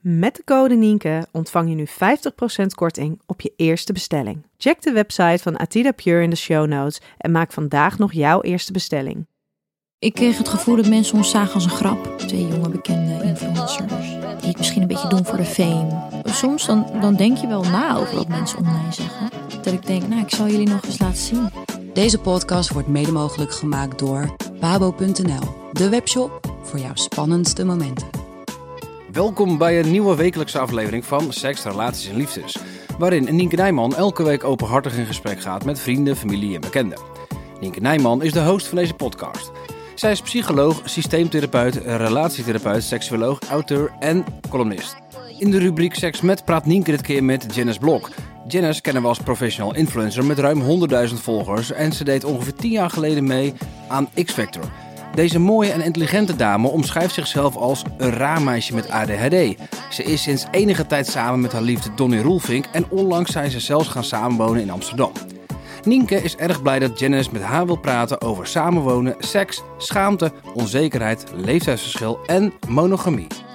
Met de code Nienke ontvang je nu 50% korting op je eerste bestelling. Check de website van Atida Pure in de show notes en maak vandaag nog jouw eerste bestelling. Ik kreeg het gevoel dat mensen ons zagen als een grap. Twee jonge bekende influencers. Die het misschien een beetje doen voor de fame. Soms dan, dan denk je wel na over wat mensen om mij zeggen. Dat ik denk, nou, ik zal jullie nog eens laten zien. Deze podcast wordt mede mogelijk gemaakt door babo.nl. De webshop voor jouw spannendste momenten. Welkom bij een nieuwe wekelijkse aflevering van Seks, Relaties en Liefdes. Waarin Nienke Nijman elke week openhartig in gesprek gaat met vrienden, familie en bekenden. Nienke Nijman is de host van deze podcast. Zij is psycholoog, systeemtherapeut, relatietherapeut, seksuoloog, auteur en columnist. In de rubriek Seks met praat Nienke dit keer met Janice Blok. Janice kennen we als professional influencer met ruim 100.000 volgers en ze deed ongeveer 10 jaar geleden mee aan X-Factor. Deze mooie en intelligente dame omschrijft zichzelf als een raar meisje met ADHD. Ze is sinds enige tijd samen met haar liefde Donny Roelvink en onlangs zijn ze zelfs gaan samenwonen in Amsterdam. Nienke is erg blij dat Janice met haar wil praten over samenwonen, seks, schaamte, onzekerheid, leeftijdsverschil en monogamie.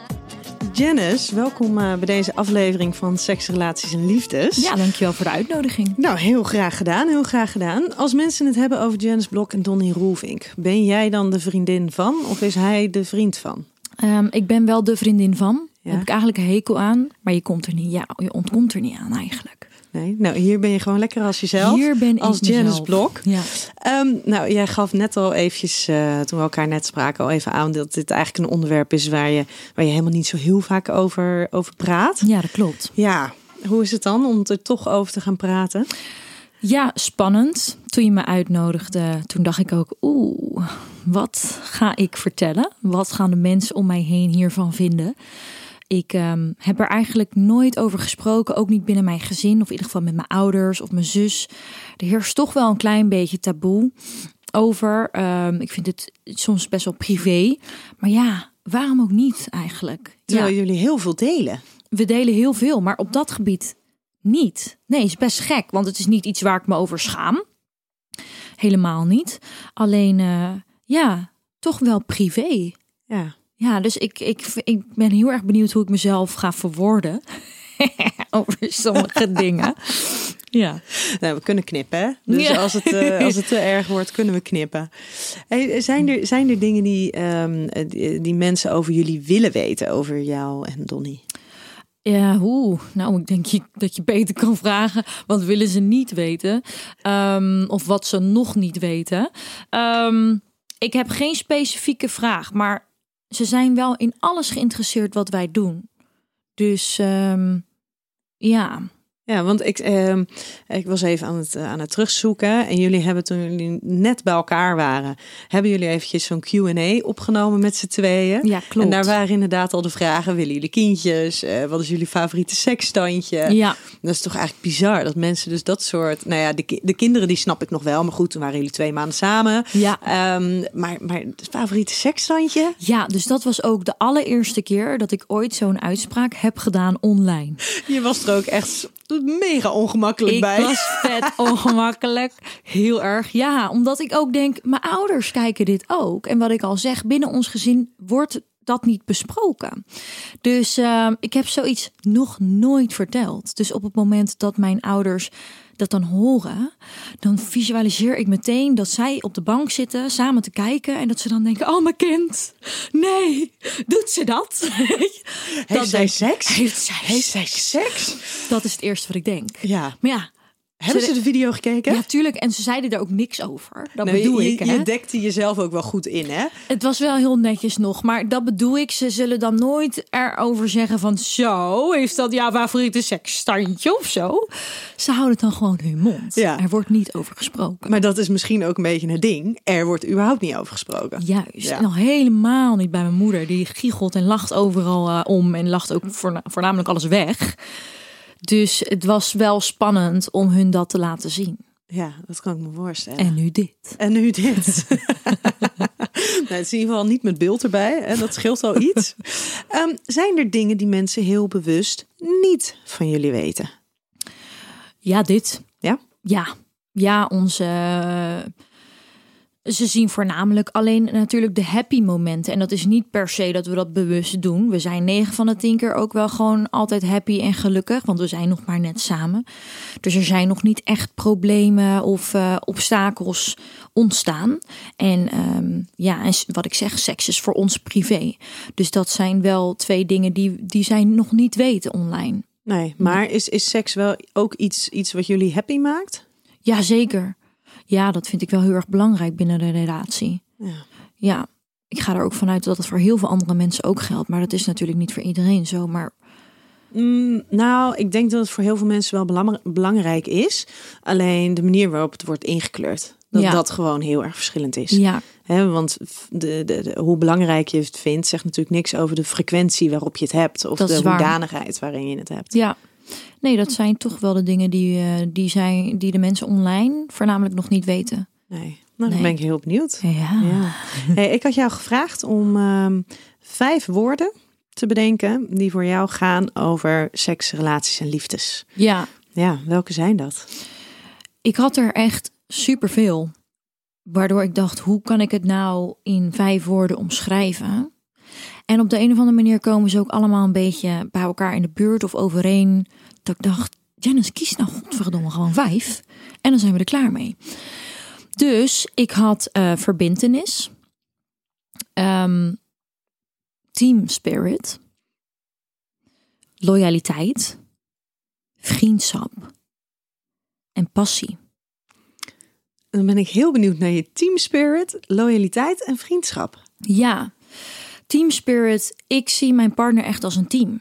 Janice, welkom eh, bij deze aflevering van Seks, Relaties en Liefdes. Ja, dankjewel voor de uitnodiging. Nou, heel graag gedaan, heel graag gedaan. Als mensen het hebben over Janice Blok en Donny Roelvink, ben jij dan de vriendin van of is hij de vriend van? Um, ik ben wel de vriendin van. Daar heb ik eigenlijk een hekel aan, maar je komt er niet, ja, je ontkomt er niet aan eigenlijk. Nee, nou hier ben je gewoon lekker als jezelf. Hier ben als ik Janice. Blok. Ja. Ehm, nou, jij gaf net al eventjes, eh, toen we elkaar net spraken, al even aan dat dit eigenlijk een onderwerp is waar je, waar je helemaal niet zo heel vaak over, over praat. ja, dat klopt. Ja, hoe is het dan om er toch over te gaan praten? Ja, spannend. Toen je me uitnodigde, toen dacht ik ook, oeh, wat ga ik vertellen? Wat gaan de mensen om mij heen hiervan vinden? Ik ehm, heb er eigenlijk nooit over gesproken, ook niet binnen mijn gezin, of in ieder geval met mijn ouders of mijn zus. Er heerst toch wel een klein beetje taboe over. Ehm, ik vind het soms best wel privé, maar ja, waarom ook niet eigenlijk? Terwijl Ja, jullie heel veel delen. we delen heel veel, maar op dat gebied niet. Nee, is best gek, want het is niet iets waar ik me over schaam. Helemaal niet. Alleen, eh, ja, toch wel privé. Ja. Ja, dus ik, ik, ik ben heel erg benieuwd hoe ik mezelf ga verwoorden over sommige dingen. Ja. Nou, we kunnen knippen. Hè? Dus Ja. als, het, eh, als het te erg wordt, kunnen we knippen. Hey, zijn, er, zijn er dingen die, ehm, die, die mensen over jullie willen weten, over jou en Donny? Ja, hoe? Nou, ik denk dat je beter kan vragen. Wat willen ze niet weten? Ehm, of wat ze nog niet weten? Ehm, ik heb geen specifieke vraag, maar ze zijn wel in alles geïnteresseerd wat wij doen. Dus ehm, ja, Ja, want ik, ehm, ik was even aan het, eh, aan het terugzoeken. En jullie hebben toen jullie net bij elkaar waren, hebben jullie eventjes zo'n Q&A opgenomen met z'n tweeën. ja klopt. En daar waren inderdaad al de vragen: willen jullie kindjes? Eh, wat is jullie favoriete seksstandje? Ja, Dat is toch eigenlijk bizar dat mensen dus dat soort. Nou ja, de, de kinderen die snap ik nog wel, maar goed, toen waren jullie twee maanden samen. ja. Ehm, maar, maar het favoriete seksstandje? Ja, dus dat was ook de allereerste keer dat ik ooit zo'n uitspraak heb gedaan online. Je was er ook echt mega ongemakkelijk Ik bij. was vet ongemakkelijk. Heel erg. Ja, omdat ik ook denk, mijn ouders kijken dit ook. En wat ik al zeg, binnen ons gezin wordt dat niet besproken. Dus ehm, ik heb zoiets nog nooit verteld. Dus op het moment dat mijn ouders dat dan horen, dan visualiseer ik meteen dat zij op de bank zitten samen te kijken en dat ze dan denken: Oh, mijn kind, nee, doet ze dat? Heeft zij denk- seks? Heeft zij Heeft zij seks? Dat is het eerste wat ik denk. Ja. Maar ja, Hebben ze de video gekeken? ja, tuurlijk. En ze zeiden daar ook niks over. Dat Nou, bedoel je, ik. Hè? je dekte jezelf ook wel goed in, hè? Het was wel heel netjes nog, maar dat bedoel ik. Ze zullen dan nooit erover zeggen van zo, is dat jouw favoriete seksstandje of zo? Ze houden dan gewoon hun mond. Ja. Er wordt niet over gesproken. Maar dat is misschien ook een beetje het ding. Er wordt überhaupt niet over gesproken. Juist. Ja. En al helemaal niet bij mijn moeder. Die giechelt en lacht overal eh, om en lacht ook voorna- voornamelijk alles weg. Dus het was wel spannend om hun dat te laten zien. Ja, dat kan ik me voorstellen. En nu dit. En nu dit. nou, het is in ieder geval niet met beeld erbij. Hè? Dat scheelt al iets. Ehm, zijn er dingen die mensen heel bewust niet van jullie weten? Ja, dit. Ja? Ja. Ja, onze... Ze zien voornamelijk alleen natuurlijk de happy momenten. En dat is niet per se dat we dat bewust doen. We zijn 9 van de 10 keer ook wel gewoon altijd happy en gelukkig. Want we zijn nog maar net samen. Dus er zijn nog niet echt problemen of eh, obstakels ontstaan. En ehm, ja, en wat ik zeg, seks is voor ons privé. Dus dat zijn wel twee dingen die, die zij nog niet weten online. Nee, maar is, is seks wel ook iets, iets wat jullie happy maakt? Ja, zeker. Ja, dat vind ik wel heel erg belangrijk binnen de relatie. Ja. Ja, ik ga er ook vanuit dat het voor heel veel andere mensen ook geldt. Maar dat is natuurlijk niet voor iedereen zo. Maar Mm, nou, ik denk dat het voor heel veel mensen wel belang- belangrijk is. Alleen de manier waarop het wordt ingekleurd. Dat Ja. dat gewoon heel erg verschillend is. ja, want de, de, de- hoe belangrijk je het vindt, zegt natuurlijk niks over de frequentie waarop je het hebt. Of Dat de hoedanigheid waarin je het hebt. ja. Nee, dat zijn toch wel de dingen die, eh, die, zijn, die de mensen online voornamelijk nog niet weten. Nee. Nou, dan Nee. ben ik heel benieuwd. Ja. Ja. Hey, ik had jou gevraagd om ehm, vijf woorden te bedenken die voor jou gaan over seks, relaties en liefdes. ja, Ja, welke zijn dat? ik had er echt superveel. Waardoor ik dacht, hoe kan ik het nou in vijf woorden omschrijven? En op de een of andere manier komen ze ook allemaal een beetje bij elkaar in de buurt of overeen. Dat ik dacht, Janice, kies nou godverdomme gewoon vijf. En dan zijn we er klaar mee. Dus ik had eh verbintenis. ehm, team spirit. Loyaliteit. Vriendschap. En passie. Dan ben ik heel benieuwd naar je team spirit, loyaliteit en vriendschap. Ja, team spirit. Ik zie mijn partner echt als een team.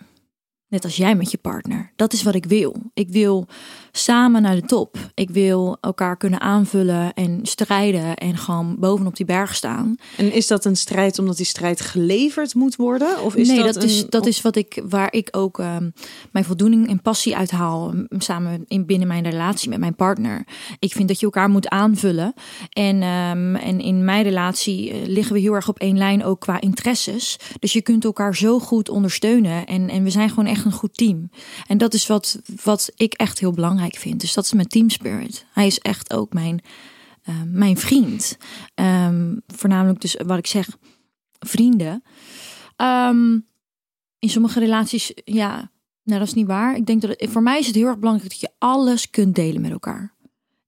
Net als jij met je partner. Dat is wat ik wil. Ik wil samen naar de top. Ik wil elkaar kunnen aanvullen en strijden en gewoon bovenop die berg staan. En is dat een strijd omdat die strijd geleverd moet worden? Of is nee, dat, dat, is, een- dat is wat ik, waar ik ook ehm, mijn voldoening en passie uit haal. m, Samen in, binnen mijn relatie met mijn partner. Ik vind dat je elkaar moet aanvullen. En, ehm, en in mijn relatie eh, liggen we heel erg op één lijn ook qua interesses. Dus je kunt elkaar zo goed ondersteunen. En, en we zijn gewoon echt een goed team. En dat is wat, wat ik echt heel belangrijk vind. Dus dat is mijn team spirit. Hij is echt ook mijn, eh, mijn vriend. Ehm, voornamelijk dus wat ik zeg, vrienden. Ehm, in sommige relaties, ja, nou dat is niet waar. Ik denk dat het, voor mij is het heel erg belangrijk dat je alles kunt delen met elkaar.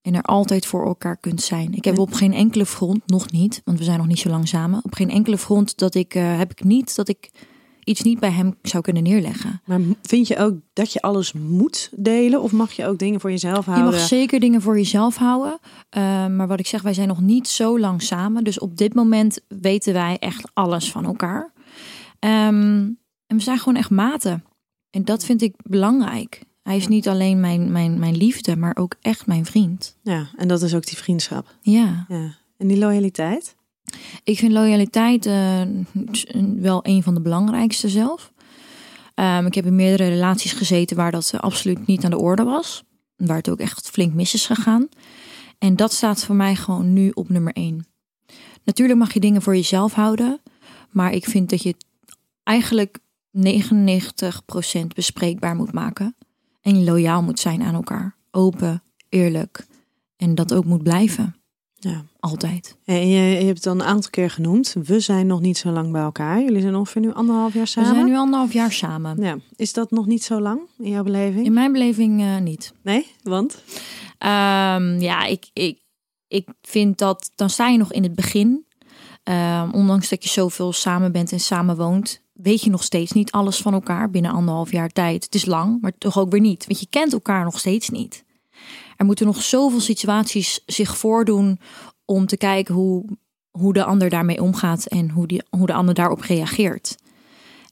En er altijd voor elkaar kunt zijn. Ik heb op geen enkele front, nog niet, want we zijn nog niet zo lang samen. Op geen enkele front dat ik, eh, heb ik niet dat ik iets niet bij hem zou kunnen neerleggen. Maar vind je ook dat je alles moet delen? Of mag je ook dingen voor jezelf Je houden? mag zeker dingen voor jezelf houden. Eh, maar wat ik zeg, wij zijn nog niet zo lang samen. Dus op dit moment weten wij echt alles van elkaar. Ehm, en we zijn gewoon echt maten. En dat vind ik belangrijk. Hij is niet alleen mijn, mijn, mijn liefde, maar ook echt mijn vriend. Ja, en dat is ook die vriendschap. Ja, Ja. En die loyaliteit? Ik vind loyaliteit eh, wel een van de belangrijkste zelf. Ehm, ik heb in meerdere relaties gezeten waar dat eh, absoluut niet aan de orde was. Waar het ook echt flink mis is gegaan. En dat staat voor mij gewoon nu op nummer één. Natuurlijk mag je dingen voor jezelf houden. Maar ik vind dat je eigenlijk 99% bespreekbaar moet maken. En loyaal moet zijn aan elkaar. Open, eerlijk. En dat ook moet blijven. Ja. Altijd. En je, je hebt het al een aantal keer genoemd. We zijn nog niet zo lang bij elkaar. Jullie zijn ongeveer nu anderhalf jaar We samen. zijn nu anderhalf jaar samen. Ja. Is dat nog niet zo lang in jouw beleving? In mijn beleving eh, niet. Nee, want? Ehm, ja, ik, ik, ik vind dat dan sta je nog in het begin. Ehm, ondanks dat je zoveel samen bent en samen woont, weet je nog steeds niet alles van elkaar binnen anderhalf jaar tijd. Het is lang, maar toch ook weer niet. Want je kent elkaar nog steeds niet. Er moeten nog zoveel situaties zich voordoen om te kijken hoe, hoe de ander daarmee omgaat en hoe, die, hoe de ander daarop reageert.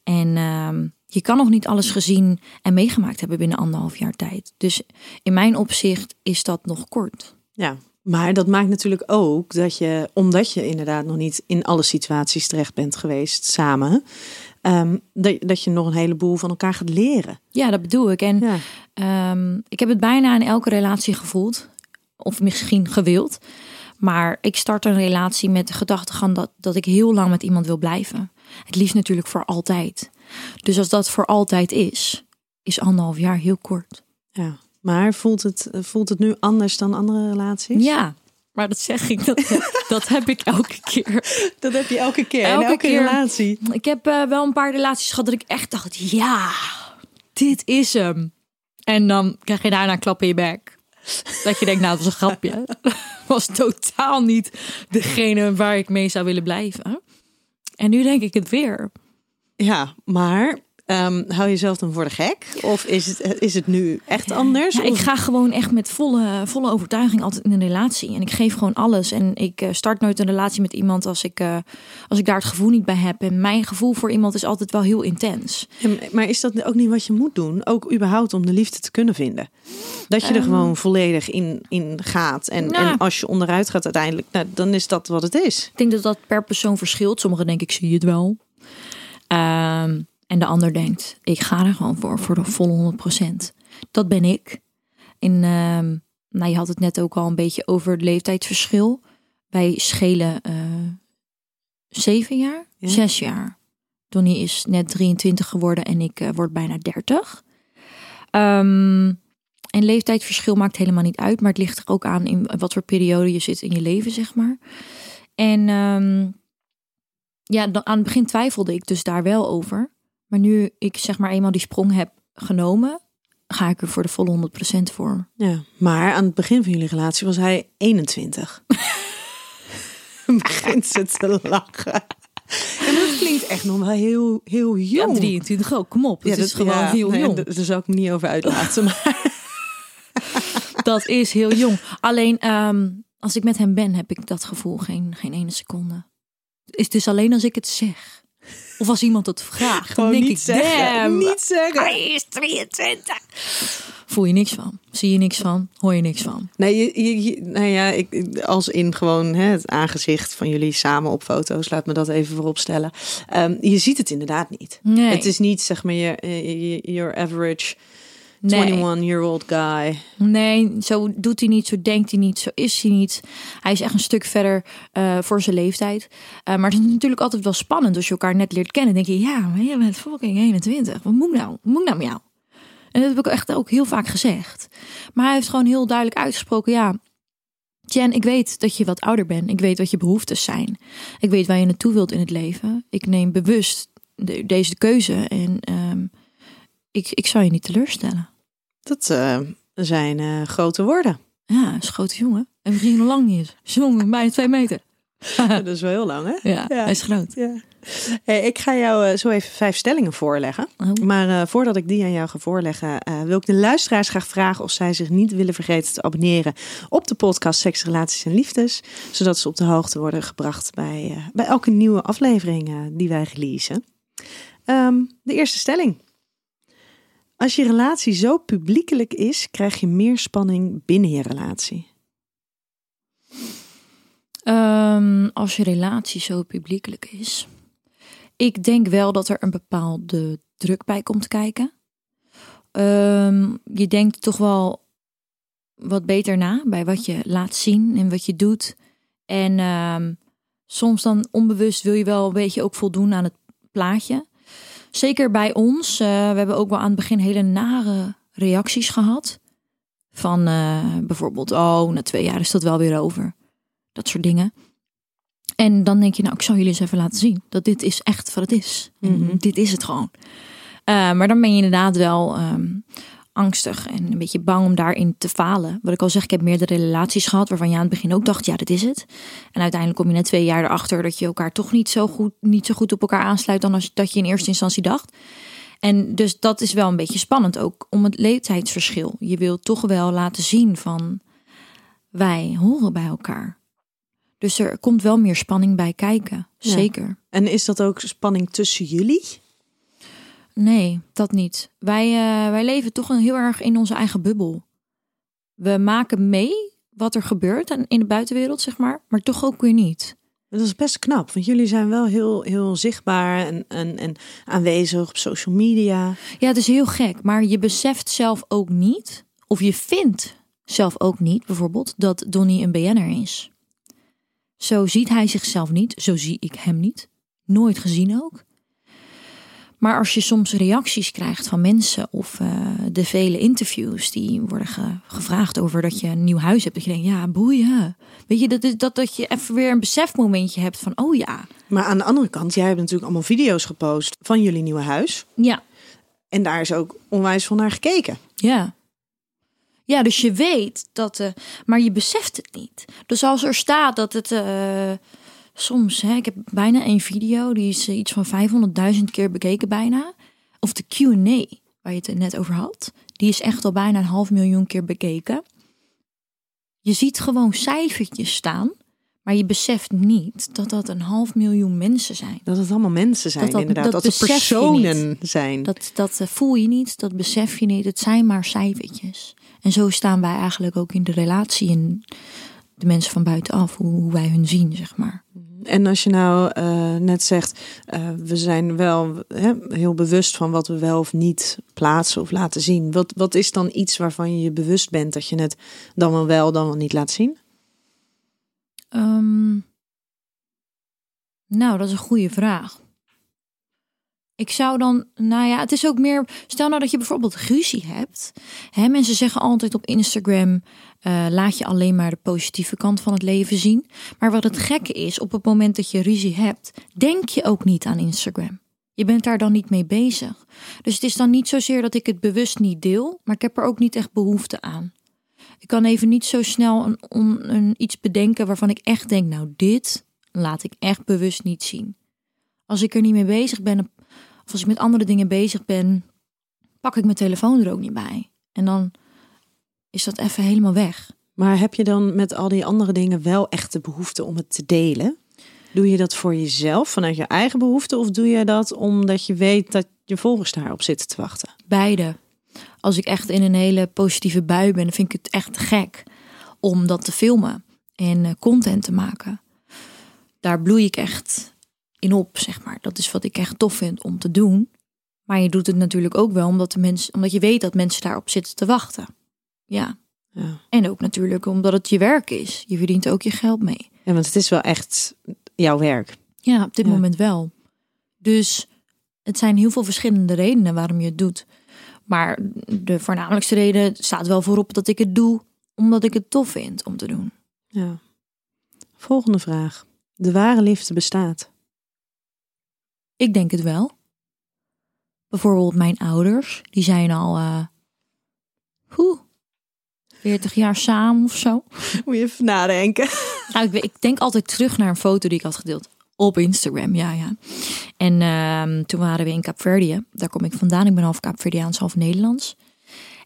En ehm, je kan nog niet alles gezien en meegemaakt hebben binnen anderhalf jaar tijd. Dus in mijn opzicht is dat nog kort. Ja, maar dat maakt natuurlijk ook dat je, omdat je inderdaad nog niet in alle situaties terecht bent geweest samen, ehm, dat, dat je nog een heleboel van elkaar gaat leren. Ja, dat bedoel ik. En Ja. Ehm, ik heb het bijna in elke relatie gevoeld. Of misschien gewild. Maar ik start een relatie met de gedachtegang dat, dat ik heel lang met iemand wil blijven. Het liefst natuurlijk voor altijd. Dus als dat voor altijd is, is anderhalf jaar heel kort. ja. Maar voelt het, voelt het nu anders dan andere relaties? Ja, maar dat zeg ik, dat, dat heb ik elke keer. Dat heb je elke keer. Elke in elke keer. relatie. Ik heb eh, wel een paar relaties gehad dat ik echt dacht, ja, dit is hem. En dan krijg je daarna een klap in je bek. Dat je denkt, nou, dat was een grapje. was totaal niet degene waar ik mee zou willen blijven. En nu denk ik het weer. Ja, maar ehm, hou je jezelf dan voor de gek? Of is het, is het nu echt anders? Ja, ik ga gewoon echt met volle, volle overtuiging altijd in een relatie. En ik geef gewoon alles. En ik eh, start nooit een relatie met iemand als ik, eh, als ik daar het gevoel niet bij heb. En mijn gevoel voor iemand is altijd wel heel intens. Maar is dat ook niet wat je moet doen? Ook überhaupt om de liefde te kunnen vinden. Dat je er gewoon volledig in, in gaat. En, Nou. en als je onderuit gaat uiteindelijk, nou, dan is dat wat het is. Ik denk dat dat per persoon verschilt. Sommigen denken, ik zie het wel. Ehm, en de ander denkt, ik ga er gewoon voor, voor de volle 100%. Dat ben ik. En ehm, nou, je had het net ook al een beetje over het leeftijdsverschil. Wij schelen eh, zeven jaar, Ja. zes jaar. Donnie is net 23 geworden en ik eh, word bijna 30. Ehm, en leeftijdsverschil maakt helemaal niet uit, maar het ligt er ook aan in wat voor periode je zit in je leven, zeg maar. En ehm, ja, dan, aan het begin twijfelde ik dus daar wel over. Maar nu ik zeg maar eenmaal die sprong heb genomen, ga ik er voor de volle 100% voor. Ja, maar aan het begin van jullie relatie was hij 21. Begint ze te lachen. En dat klinkt echt nog wel heel, heel jong. 23 ook, kom op. Dat is gewoon ja, heel nee, jong. Daar zou ik me niet over uitlaten. Maar Dat is heel jong. Alleen ehm, als ik met hem ben, heb ik dat gevoel geen, geen ene seconde. Is dus alleen als ik het zeg. Of als iemand het vraagt. gewoon dan denk niet ik, zeggen. damn, Niet zeggen. hij is 23. Voel je niks van. Zie je niks van. Hoor je niks van. Nee, je, je, je- nou ja, ik, als in gewoon hè, het aangezicht van jullie samen op foto's, laat me dat even voorop stellen. Ehm, je ziet het inderdaad niet. Nee. Het is niet zeg maar je, je, je- your average Nee. 21-year-old guy. Nee, zo doet hij niet, zo denkt hij niet, zo is hij niet. Hij is echt een stuk verder eh, voor zijn leeftijd. Eh, maar het is natuurlijk altijd wel spannend als je elkaar net leert kennen. Denk je, ja, maar je bent fucking 21. Wat moet ik nou? Wat moet ik nou met jou? En dat heb ik echt ook heel vaak gezegd. Maar hij heeft gewoon heel duidelijk uitgesproken, ja... Jen, ik weet dat je wat ouder bent. Ik weet wat je behoeftes zijn. Ik weet waar je naartoe wilt in het leven. Ik neem bewust de- deze keuze en ehm, ik, ik zal je niet teleurstellen. Dat eh, zijn eh, grote woorden. Ja, is een grote jongen. En misschien nog lang niet is. Is jong, bijna twee meter. dat is wel heel lang, hè? Ja, Ja. hij is groot. Ja. Hey, ik ga jou eh, zo even vijf stellingen voorleggen. Oh. Maar voordat ik die aan jou ga voorleggen, wil ik de luisteraars graag vragen of zij zich niet willen vergeten te abonneren op de podcast Seks, Relaties en Liefdes. Zodat ze op de hoogte worden gebracht bij, bij elke nieuwe aflevering die wij releasen. Ehm, de eerste stelling. Als je relatie zo publiekelijk is, krijg je meer spanning binnen je relatie. Ehm, als je relatie zo publiekelijk is. Ik denk wel dat er een bepaalde druk bij komt kijken. Ehm, je denkt toch wel wat beter na bij wat je laat zien en wat je doet. En ehm, soms dan onbewust wil je wel een beetje ook voldoen aan het plaatje. Zeker bij ons. eh, we hebben ook wel aan het begin hele nare reacties gehad. Van eh, bijvoorbeeld, oh, na twee jaar is dat wel weer over. Dat soort dingen. En dan denk je, nou, ik zal jullie eens even laten zien dat dit is echt wat het is. Mhm. Dit is het gewoon. Eh, maar dan ben je inderdaad wel, ehm, angstig en een beetje bang om daarin te falen. Wat ik al zeg, ik heb meerdere relaties gehad waarvan je aan het begin ook dacht, ja, dit is het. En uiteindelijk kom je na twee jaar erachter dat je elkaar toch niet zo goed, niet zo goed op elkaar aansluit dan als dat je in eerste instantie dacht. En dus dat is wel een beetje spannend ook om het leeftijdsverschil. Je wilt toch wel laten zien van wij horen bij elkaar. Dus er komt wel meer spanning bij kijken. Ja. Zeker. En is dat ook spanning tussen jullie? Nee, dat niet. Wij, eh, wij leven toch een heel erg in onze eigen bubbel. We maken mee wat er gebeurt in de buitenwereld, zeg maar, maar toch ook weer niet. Dat is best knap, want jullie zijn wel heel, heel zichtbaar en, en, en aanwezig op social media. Ja, het is heel gek, maar je beseft zelf ook niet, of je vindt zelf ook niet, bijvoorbeeld, dat Donnie een BN'er is. Zo ziet hij zichzelf niet, zo zie ik hem niet. Nooit gezien ook. Maar als je soms reacties krijgt van mensen of eh, de vele interviews die worden ge- gevraagd over dat je een nieuw huis hebt, dat je denkt, ja, boeien. Weet je, dat, is- dat, dat je even weer een besefmomentje hebt van, oh ja, Maar aan de andere kant, jij hebt natuurlijk allemaal video's gepost van jullie nieuwe huis. ja, En daar is ook onwijs van naar gekeken. Ja. Ja, dus je weet dat, eh, maar je beseft het niet. Dus als er staat dat het eh, soms, hè, ik heb bijna één video, die is eh, iets van 500.000 keer bekeken bijna. Of de Q&A, waar je het net over had, die is echt al bijna een half miljoen keer bekeken. Je ziet gewoon cijfertjes staan, maar je beseft niet dat dat een half miljoen mensen zijn. Dat het allemaal mensen zijn, Dat dat- inderdaad. dat Dat, het personen zijn. Dat, dat eh, voel je niet, dat besef je niet. Het zijn maar cijfertjes. En zo staan wij eigenlijk ook in de relatie en de mensen van buitenaf, hoe, hoe wij hun zien, zeg maar. En als je nou eh, net zegt, eh, we zijn wel heel bewust van wat we wel of niet plaatsen of laten zien. Wat, wat is dan iets waarvan je je bewust bent dat je het dan wel wel, dan wel niet laat zien? Ehm, nou, dat is een goede vraag. Ik zou dan, nou ja, het is ook meer. Stel nou dat je bijvoorbeeld ruzie hebt. Hè, mensen zeggen altijd op Instagram: eh, laat je alleen maar de positieve kant van het leven zien. Maar wat het gekke is, op het moment dat je ruzie hebt, denk je ook niet aan Instagram. Je bent daar dan niet mee bezig. Dus het is dan niet zozeer dat ik het bewust niet deel, maar ik heb er ook niet echt behoefte aan. Ik kan even niet zo snel een, een, iets bedenken waarvan ik echt denk, nou dit laat ik echt bewust niet zien. Als ik er niet mee bezig ben, of als ik met andere dingen bezig ben, pak ik mijn telefoon er ook niet bij. En dan is dat even helemaal weg. Maar heb je dan met al die andere dingen wel echt de behoefte om het te delen? Doe je dat voor jezelf, vanuit je eigen behoefte? Of doe je dat omdat je weet dat je volgers daarop zitten te wachten? Beide. Als ik echt in een hele positieve bui ben, vind ik het echt gek om dat te filmen en eh, content te maken. Daar bloei ik echt in op, zeg maar. Dat is wat ik echt tof vind om te doen. Maar je doet het natuurlijk ook wel omdat, de mensen, omdat je weet dat mensen daarop zitten te wachten. Ja. Ja. En ook natuurlijk omdat het je werk is. Je verdient ook je geld mee. ja, want het is wel echt jouw werk. Ja, op dit Ja. moment wel. Dus het zijn heel veel verschillende redenen waarom je het doet. Maar de voornamelijkste reden staat wel voorop dat ik het doe omdat ik het tof vind om te doen. Ja. Volgende vraag. De ware liefde bestaat. Ik denk het wel. Bijvoorbeeld mijn ouders, die zijn al eh hoe, 40 jaar samen of zo. Moet je even nadenken. Nou, ik, ik denk altijd terug naar een foto die ik had gedeeld op Instagram. Ja, ja. En ehm, toen waren we in Kaapverdië. Daar kom ik vandaan. Ik ben half Kaapverdiaans, half Nederlands.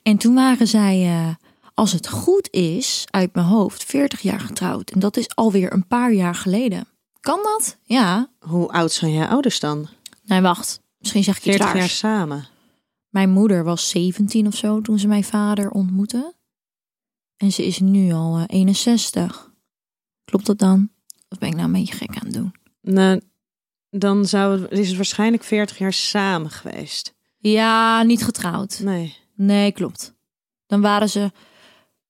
En toen waren zij, eh, als het goed is, uit mijn hoofd, 40 jaar getrouwd. En dat is alweer een paar jaar geleden. Kan dat? Ja. Hoe oud zijn jouw ouders dan? Nee, wacht. Misschien zeg ik iets 40 jaar samen. Mijn moeder was 17 of zo toen ze mijn vader ontmoette. En ze is nu al eh, 61. Klopt dat dan? Of ben ik nou een beetje gek aan het doen? Nou, dan zou het, is het waarschijnlijk 40 jaar samen geweest. Ja, niet getrouwd. Nee. Nee, klopt. Dan waren ze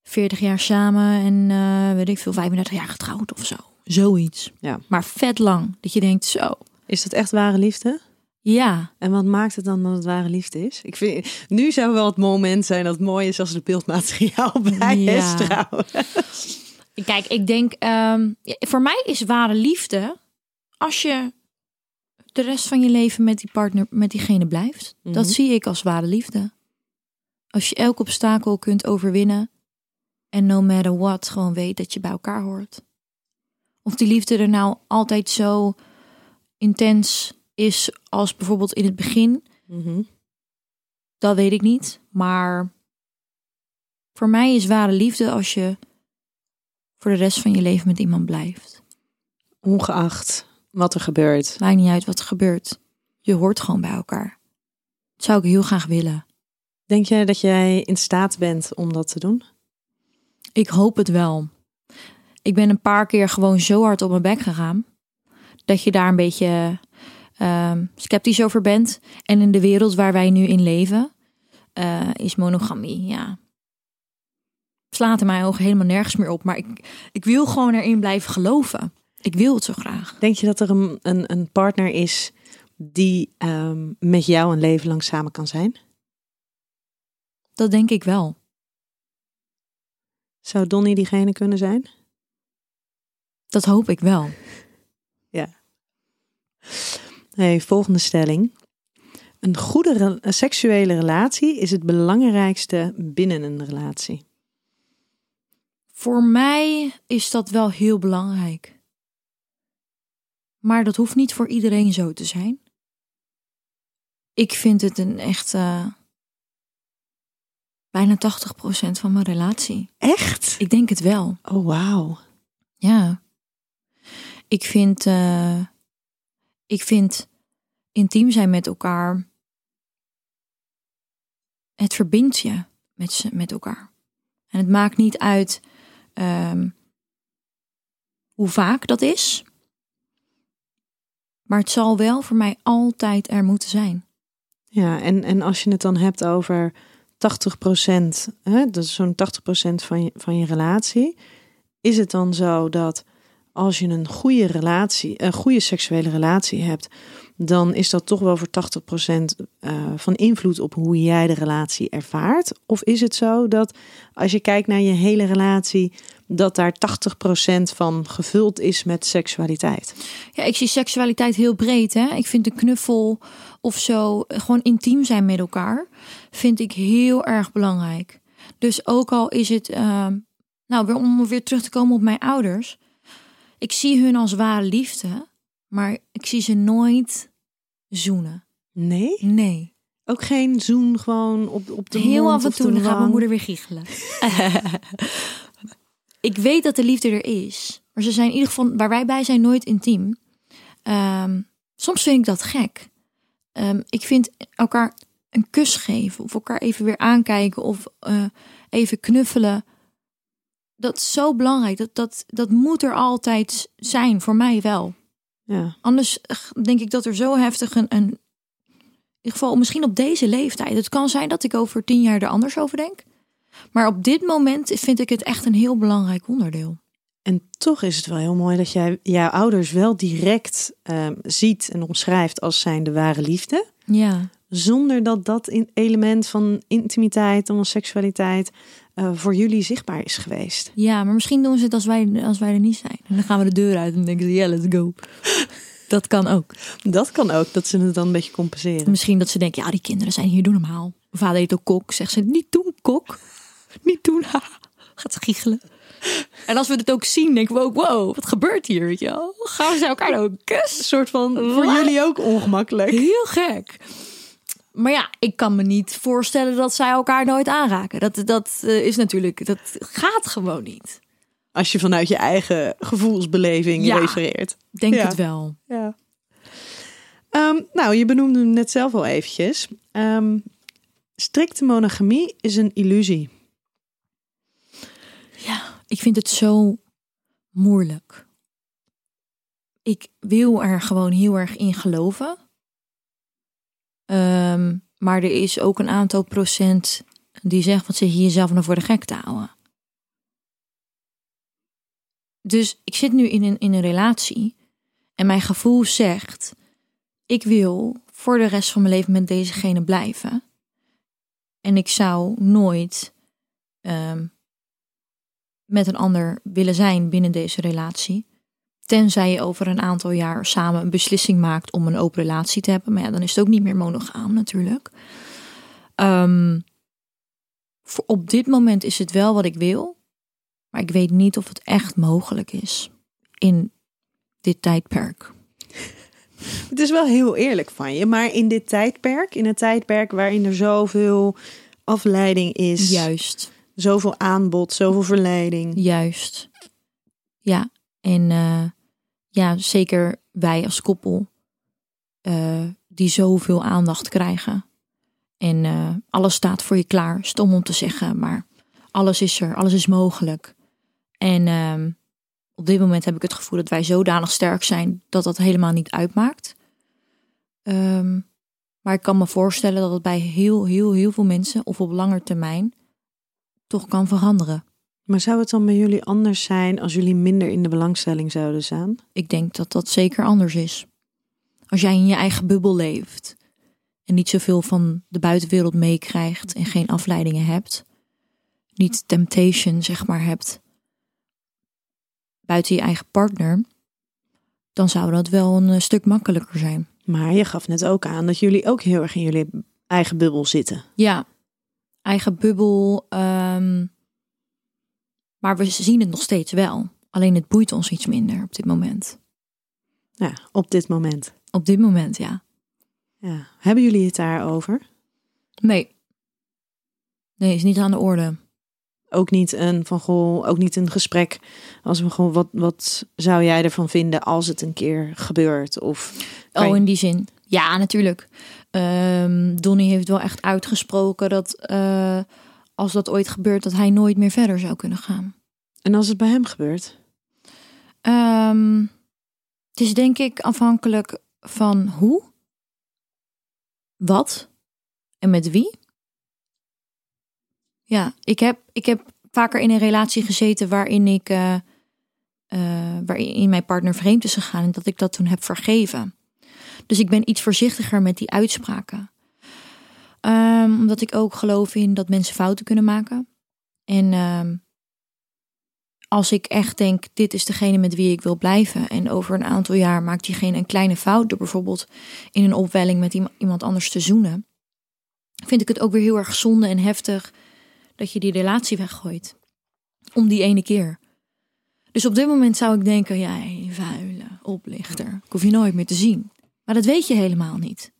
40 jaar samen en eh, weet ik veel, 35 jaar getrouwd of zo. Zoiets. Ja. Maar vet lang. Dat je denkt, zo. Is dat echt ware liefde? Ja. En wat maakt het dan dat het ware liefde is? Ik vind, nu zou wel het moment zijn dat het mooi is als er beeldmateriaal bij Ja. is trouwens. Kijk, ik denk, ehm, voor mij is ware liefde als je de rest van je leven met die partner, met diegene blijft. Dat Mhm. zie ik als ware liefde. Als je elk obstakel kunt overwinnen en no matter what gewoon weet dat je bij elkaar hoort. Of die liefde er nou altijd zo intens is als bijvoorbeeld in het begin, Mhm. dat weet ik niet. Maar voor mij is ware liefde als je voor de rest van je leven met iemand blijft. Ongeacht wat er gebeurt. Maakt niet uit wat er gebeurt. Je hoort gewoon bij elkaar. Dat zou ik heel graag willen. Denk jij dat jij in staat bent om dat te doen? Ik hoop het wel. Ik ben een paar keer gewoon zo hard op mijn bek gegaan. Dat je daar een beetje ehm, sceptisch over bent. En in de wereld waar wij nu in leven, eh, is monogamie, ja. Slaat in mijn ogen helemaal nergens meer op. Maar ik, ik wil gewoon erin blijven geloven. Ik wil het zo graag. Denk je dat er een, een, een partner is die ehm, met jou een leven lang samen kan zijn? Dat denk ik wel. Zou Donnie diegene kunnen zijn? Dat hoop ik wel. Nee, volgende stelling. Een goede re- een seksuele relatie is het belangrijkste binnen een relatie. Voor mij is dat wel heel belangrijk. Maar dat hoeft niet voor iedereen zo te zijn. Ik vind het een echt eh, bijna 80% van mijn relatie. Echt? Ik denk het wel. Oh, wauw. Ja. Ik vind, eh, ik vind intiem zijn met elkaar. Het verbindt je met, met elkaar. En het maakt niet uit ehm, hoe vaak dat is. Maar het zal wel voor mij altijd er moeten zijn. Ja, en, en als je het dan hebt over 80 hè, dat is zo'n 80% van van je relatie. Is het dan zo dat als je een goede relatie, een goede seksuele relatie hebt, dan is dat toch wel voor 80% eh, van invloed op hoe jij de relatie ervaart? Of is het zo dat als je kijkt naar je hele relatie, dat daar 80% van gevuld is met seksualiteit? Ja, ik zie seksualiteit heel breed. Hè? Ik vind een knuffel of zo, eh, gewoon intiem zijn met elkaar, vind ik heel erg belangrijk. Dus ook al is het, ehm, nou, weer om weer terug te komen op mijn ouders. Ik zie hun als ware liefde, maar ik zie ze nooit zoenen. Nee? Nee. Ook geen zoen gewoon op, op de Heel mond af en toe dan gaat mijn moeder weer giechelen. ik weet dat de liefde er is. Maar ze zijn in ieder geval, waar wij bij zijn, nooit intiem. Ehm, soms vind ik dat gek. Ehm, ik vind elkaar een kus geven. Of elkaar even weer aankijken. Of eh, even knuffelen. Dat is zo belangrijk. Dat, dat, dat moet er altijd zijn. Voor mij wel. Ja. Anders eh, denk ik dat er zo heftig een, een. In ieder geval, misschien op deze leeftijd. Het kan zijn dat ik over tien jaar er anders over denk. Maar op dit moment vind ik het echt een heel belangrijk onderdeel. En toch is het wel heel mooi dat jij jouw ouders wel direct ehm, ziet en omschrijft als zijn de ware liefde. Ja, Zonder dat dat in element van intimiteit en seksualiteit eh, voor jullie zichtbaar is geweest. ja maar misschien doen ze het als wij, als wij er niet zijn. En dan gaan we de deur uit en denken ze, ja, let's go. Dat kan ook. Dat kan ook, dat ze het dan een beetje compenseren. Misschien dat ze denken, ja, die kinderen zijn hier, doe normaal. Mijn vader heet ook kok. Zegt ze, niet doen, kok. Niet doen. Gaat ze giechelen. En als we het ook zien, denken we ook, wow, wat gebeurt hier, weet je wel? Gaan ze elkaar nou een kus? Een soort van voor jullie ook ongemakkelijk. Heel gek. Maar ja, ik kan me niet voorstellen dat zij elkaar nooit aanraken. Dat, dat eh, is natuurlijk, dat gaat gewoon niet. Als je vanuit je eigen gevoelsbeleving Ja. refereert. Denk Ja. het wel. Ja. Ehm, nou, je benoemde hem net zelf al eventjes. Ehm, strikte monogamie is een illusie. Ja, ik vind het zo moeilijk. Ik wil er gewoon heel erg in geloven. Ehm, maar er is ook een aantal procent die zegt, wat zit je jezelf nou voor de gek te houden? Dus ik zit nu in een, in een relatie en mijn gevoel zegt, ik wil voor de rest van mijn leven met dezegene blijven. En ik zou nooit ehm, met een ander willen zijn binnen deze relatie. Tenzij je over een aantal jaar samen een beslissing maakt om een open relatie te hebben. Maar ja, dan is het ook niet meer monogaam natuurlijk. Ehm, voor op dit moment is het wel wat ik wil. Maar ik weet niet of het echt mogelijk is in dit tijdperk. Het is wel heel eerlijk van je, maar in dit tijdperk, in een tijdperk waarin er zoveel afleiding is, Juist, zoveel aanbod, zoveel verleiding. juist. Ja, en eh, ja, zeker wij als koppel eh, die zoveel aandacht krijgen. En eh, alles staat voor je klaar. Stom om te zeggen, maar alles is er, alles is mogelijk. En ehm, op dit moment heb ik het gevoel dat wij zodanig sterk zijn dat dat helemaal niet uitmaakt. Ehm, maar ik kan me voorstellen dat het bij heel, heel, heel veel mensen of op lange termijn toch kan veranderen. Maar zou het dan bij jullie anders zijn als jullie minder in de belangstelling zouden staan? Ik denk dat dat zeker anders is. Als jij in je eigen bubbel leeft en niet zoveel van de buitenwereld meekrijgt en geen afleidingen hebt, niet temptation zeg maar hebt buiten je eigen partner, dan zou dat wel een eh, stuk makkelijker zijn. Maar je gaf net ook aan dat jullie ook heel erg in jullie eigen bubbel zitten. Ja, eigen bubbel, ehm, maar we zien het nog steeds wel. Alleen het boeit ons iets minder op dit moment. Ja, op dit moment. Op dit moment, ja. Ja. Hebben jullie het daarover? Nee. Nee, is niet aan de orde. Ook niet een van goh, ook niet een gesprek als we gewoon wat, wat zou jij ervan vinden als het een keer gebeurt? Of Oh, in die zin. Ja, natuurlijk. Ehm Donnie heeft wel echt uitgesproken dat eh, als dat ooit gebeurt, dat hij nooit meer verder zou kunnen gaan. en als het bij hem gebeurt? Ehm, het is denk ik afhankelijk van hoe, wat en met wie. Ja, ik heb, ik heb vaker in een relatie gezeten waarin ik, eh, eh, waarin mijn partner vreemd is gegaan en dat ik dat toen heb vergeven. Dus ik ben iets voorzichtiger met die uitspraken. Ehm, omdat ik ook geloof in dat mensen fouten kunnen maken. En ehm, als ik echt denk, dit is degene met wie ik wil blijven. En over een aantal jaar maakt diegene een kleine fout door bijvoorbeeld in een opwelling met iem- iemand anders te zoenen. Vind ik het ook weer heel erg zonde en heftig dat je die relatie weggooit. Om die ene keer. Dus op dit moment zou ik denken, jij vuile oplichter. Ik hoef je nooit meer te zien. Maar dat weet je helemaal niet.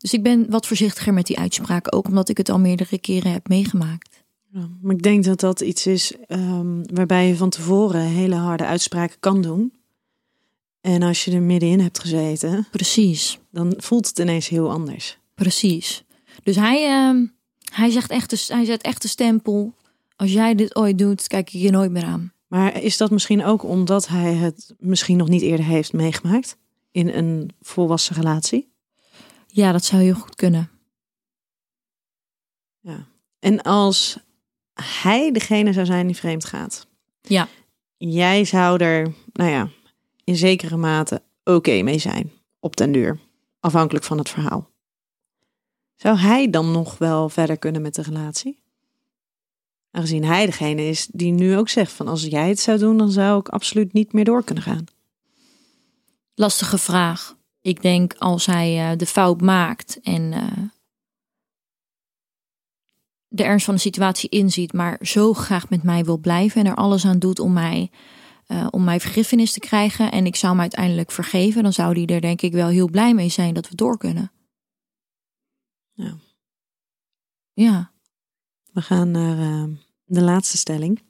Dus ik ben wat voorzichtiger met die uitspraken. Ook omdat ik het al meerdere keren heb meegemaakt. Ja, maar ik denk dat dat iets is ehm, waarbij je van tevoren hele harde uitspraken kan doen. En als je er middenin hebt gezeten, Precies. dan voelt het ineens heel anders. Precies. Dus hij, ehm, hij, zegt echt de, hij zet echt de stempel. Als jij dit ooit doet, kijk ik je nooit meer aan. Maar is dat misschien ook omdat hij het misschien nog niet eerder heeft meegemaakt in een volwassen relatie? Ja, dat zou heel goed kunnen. Ja. En als hij degene zou zijn die vreemd gaat. Ja. Jij zou er, nou ja, in zekere mate oké mee zijn. Op den duur. Afhankelijk van het verhaal. Zou hij dan nog wel verder kunnen met de relatie? Aangezien hij degene is die nu ook zegt van als jij het zou doen, dan zou ik absoluut niet meer door kunnen gaan. Lastige vraag. Ik denk als hij eh, de fout maakt en eh, de ernst van de situatie inziet, maar zo graag met mij wil blijven en er alles aan doet om mij, eh, om mij vergiffenis te krijgen en ik zou hem uiteindelijk vergeven, dan zou hij er denk ik wel heel blij mee zijn dat we door kunnen. Ja. Ja. We gaan naar de laatste stelling.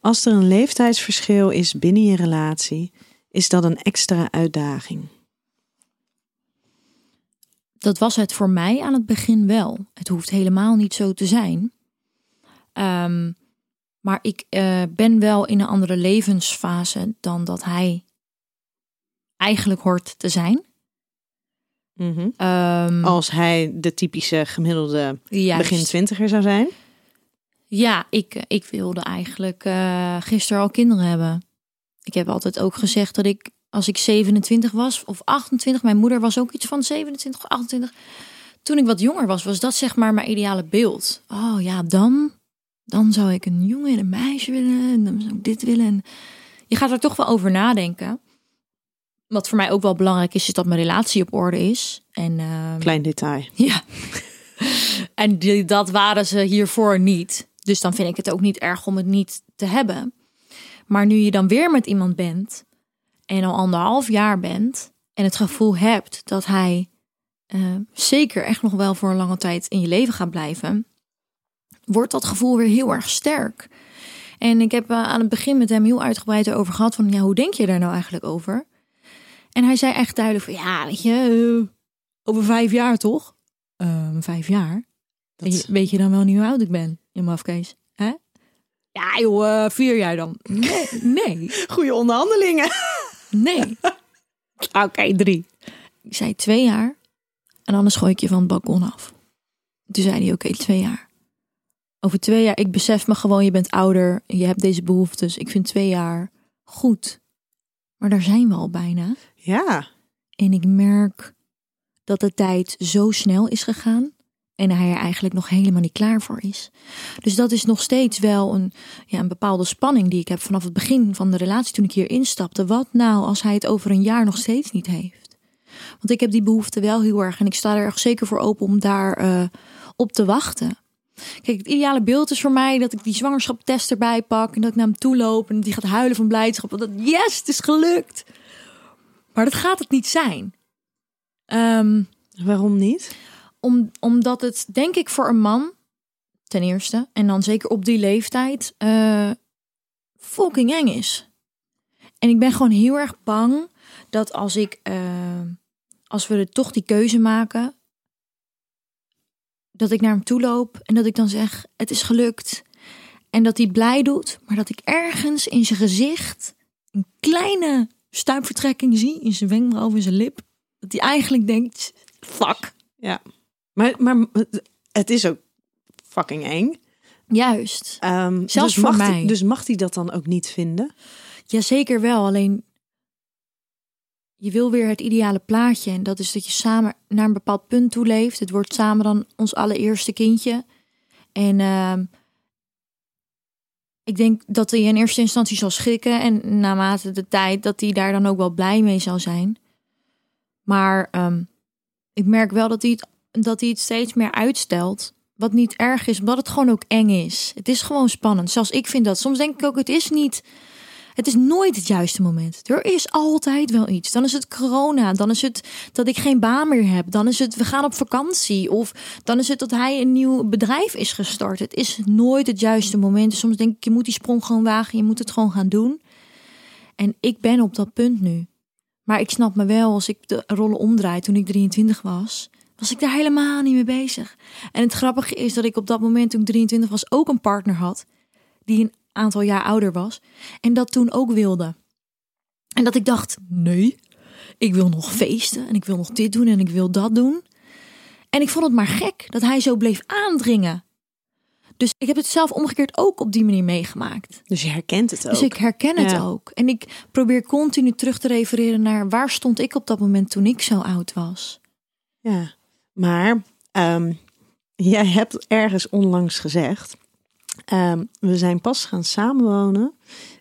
Als er een leeftijdsverschil is binnen je relatie, is dat een extra uitdaging. Dat was het voor mij aan het begin wel. Het hoeft helemaal niet zo te zijn. Ehm, maar ik eh, ben wel in een andere levensfase dan dat hij eigenlijk hoort te zijn. Ehm, Als hij de typische gemiddelde juist. begin twintiger zou zijn. Ja, ik, ik wilde eigenlijk eh, gisteren al kinderen hebben. Ik heb altijd ook gezegd dat ik, als ik 27 was of 28, mijn moeder was ook iets van 27 of 28. Toen ik wat jonger was, was dat zeg maar mijn ideale beeld. Oh ja, dan, dan zou ik een jongen en een meisje willen en dan zou ik dit willen. En je gaat er toch wel over nadenken. Wat voor mij ook wel belangrijk is, is dat mijn relatie op orde is. En ehm, Klein detail. ja. En die, dat waren ze hiervoor niet. Dus dan vind ik het ook niet erg om het niet te hebben. Maar nu je dan weer met iemand bent en al anderhalf jaar bent en het gevoel hebt dat hij eh, zeker echt nog wel voor een lange tijd in je leven gaat blijven, wordt dat gevoel weer heel erg sterk. En ik heb eh, aan het begin met hem heel uitgebreid over gehad van, ja, hoe denk je daar nou eigenlijk over? En hij zei echt duidelijk van, ja, weet je, eh, over vijf jaar toch? Ehm, vijf jaar? Dat- Weet, je, weet je dan wel niet hoe oud ik ben, in mafkees? Hè? Ja joh, vier jaar dan. Nee, nee, Goede onderhandelingen. Nee. Oké, drie. Ik zei twee jaar en anders gooi ik je van het balkon af. Toen zei hij, oké, twee jaar. Over twee jaar, ik besef me gewoon, je bent ouder, je hebt deze behoeftes. Ik vind twee jaar goed. Maar daar zijn we al bijna. Ja. En ik merk dat de tijd zo snel is gegaan. En hij er eigenlijk nog helemaal niet klaar voor is. Dus dat is nog steeds wel een, ja, een bepaalde spanning die ik heb vanaf het begin van de relatie toen ik hier instapte. Wat nou als hij het over een jaar nog steeds niet heeft? Want ik heb die behoefte wel heel erg. En ik sta er echt zeker voor open om daar eh, op te wachten. Kijk, het ideale beeld is voor mij dat ik die zwangerschapstest erbij pak. En dat ik naar hem toe loop. En die gaat huilen van blijdschap. Dat, yes, het is gelukt. Maar dat gaat het niet zijn. Ehm, Waarom niet? Om, omdat het, denk ik, voor een man, ten eerste, en dan zeker op die leeftijd, eh fucking eng is. En ik ben gewoon heel erg bang dat als ik, eh, als we er toch die keuze maken, dat ik naar hem toe loop en dat ik dan zeg: Het is gelukt. En dat hij blij doet, maar dat ik ergens in zijn gezicht een kleine stuipvertrekking zie, in zijn wenkbrauw in zijn lip. Dat hij eigenlijk denkt: Fuck. Ja. Maar, maar het is ook fucking eng. Juist. Ehm, Zelfs dus voor mag mij. Hij, dus mag hij dat dan ook niet vinden? Ja, zeker wel. Alleen je wil weer het ideale plaatje. En dat is dat je samen naar een bepaald punt toe leeft. Het wordt samen dan ons allereerste kindje. En ehm, ik denk dat hij in eerste instantie zal schrikken. En naarmate de tijd dat hij daar dan ook wel blij mee zal zijn. Maar ehm, ik merk wel dat hij, het, dat hij het steeds meer uitstelt. Wat niet erg is, omdat het gewoon ook eng is. Het is gewoon spannend. Zelfs ik vind dat. Soms denk ik ook, het is niet... Het is nooit het juiste moment. Er is altijd wel iets. Dan is het corona. Dan is het dat ik geen baan meer heb. Dan is het we gaan op vakantie. Of dan is het dat hij een nieuw bedrijf is gestart. Het is nooit het juiste moment. Soms denk ik, je moet die sprong gewoon wagen. Je moet het gewoon gaan doen. En ik ben op dat punt nu. Maar ik snap me wel, als ik de rollen omdraai toen ik 23 was, was ik daar helemaal niet mee bezig. En het grappige is dat ik op dat moment toen ik 23 was ook een partner had die een aantal jaar ouder was en dat toen ook wilde. En dat ik dacht, nee, ik wil nog feesten en ik wil nog dit doen en ik wil dat doen. En ik vond het maar gek dat hij zo bleef aandringen. Dus ik heb het zelf omgekeerd ook op die manier meegemaakt. Dus je herkent het ook. Dus ik herken het ook. En ik probeer continu terug te refereren naar waar stond ik op dat moment toen ik zo oud was. Ja, maar ehm, jij hebt ergens onlangs gezegd, ehm, we zijn pas gaan samenwonen.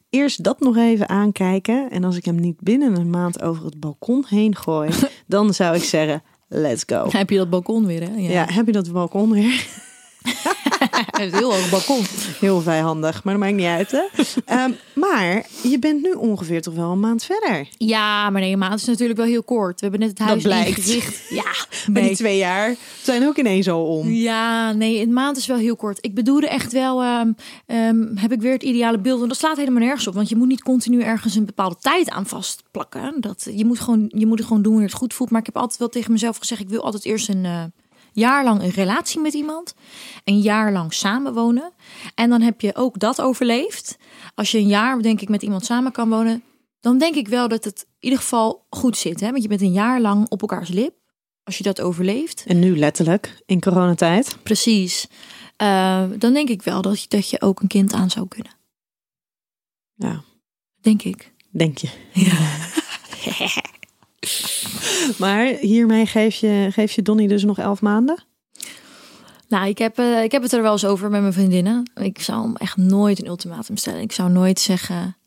Eerst dat nog even aankijken. En als ik hem niet binnen een maand over het balkon heen gooi, dan zou ik zeggen, let's go. Heb je dat balkon weer, hè? Ja, heb je dat balkon weer? een heel hoog balkon. Heel vijandig, maar dat maakt niet uit, hè? Ehm, maar je bent nu ongeveer toch wel een maand verder. Ja, maar nee, een maand is natuurlijk wel heel kort. We hebben net het huis blijkt. ingericht. Ja, Maar die twee jaar zijn ook ineens al om. Ja, nee, een maand is wel heel kort. Ik bedoelde echt wel, ehm, ehm, heb ik weer het ideale beeld. En dat slaat helemaal nergens op. Want je moet niet continu ergens een bepaalde tijd aan vastplakken. Dat, je, moet gewoon, je moet het gewoon doen wanneer het goed voelt. Maar ik heb altijd wel tegen mezelf gezegd, ik wil altijd eerst een eh, jaar lang een relatie met iemand. Een jaar lang samenwonen. En dan heb je ook dat overleefd. Als je een jaar, denk ik, met iemand samen kan wonen... dan denk ik wel dat het in ieder geval goed zit. Hè? Want je bent een jaar lang op elkaars lip. Als je dat overleeft. En nu letterlijk, in coronatijd. Precies. Eh, dan denk ik wel dat je, dat je ook een kind aan zou kunnen. Ja, Denk ik. denk je. Maar hiermee geef je, geef je Donnie dus nog elf maanden? Nou, ik heb, eh, ik heb het er wel eens over met mijn vriendinnen. Ik zou hem echt nooit een ultimatum stellen. Ik zou nooit zeggen...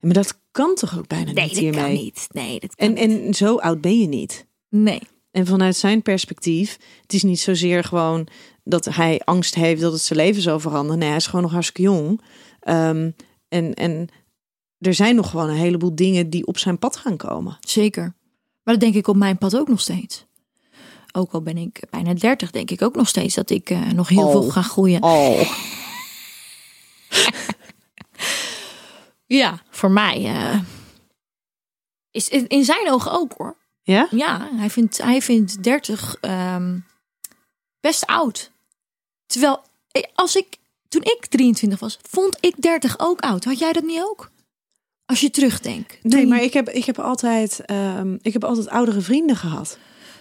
Maar dat kan toch ook bijna Nee, niet dat hiermee? kan niet. Nee, dat kan En, en zo oud ben je niet. Nee. En vanuit zijn perspectief, het is niet zozeer gewoon dat hij angst heeft dat het zijn leven zal veranderen. Nee, hij is gewoon nog hartstikke jong. Ehm, en, en er zijn nog gewoon een heleboel dingen die op zijn pad gaan komen. Zeker. Maar dat denk ik op mijn pad ook nog steeds. Ook al ben ik bijna 30, denk ik ook nog steeds dat ik eh, nog heel veel ga groeien. Oh, Ja, voor mij eh, is in in zijn ogen ook hoor. ja? Ja, hij vindt, hij vindt 30 ehm, best oud. Terwijl eh, als ik, toen ik 23 was, vond ik 30 ook oud. Had jij dat niet ook? Als je terugdenkt. Nee, maar ik heb, ik heb altijd, ehm, ik heb altijd oudere vrienden gehad.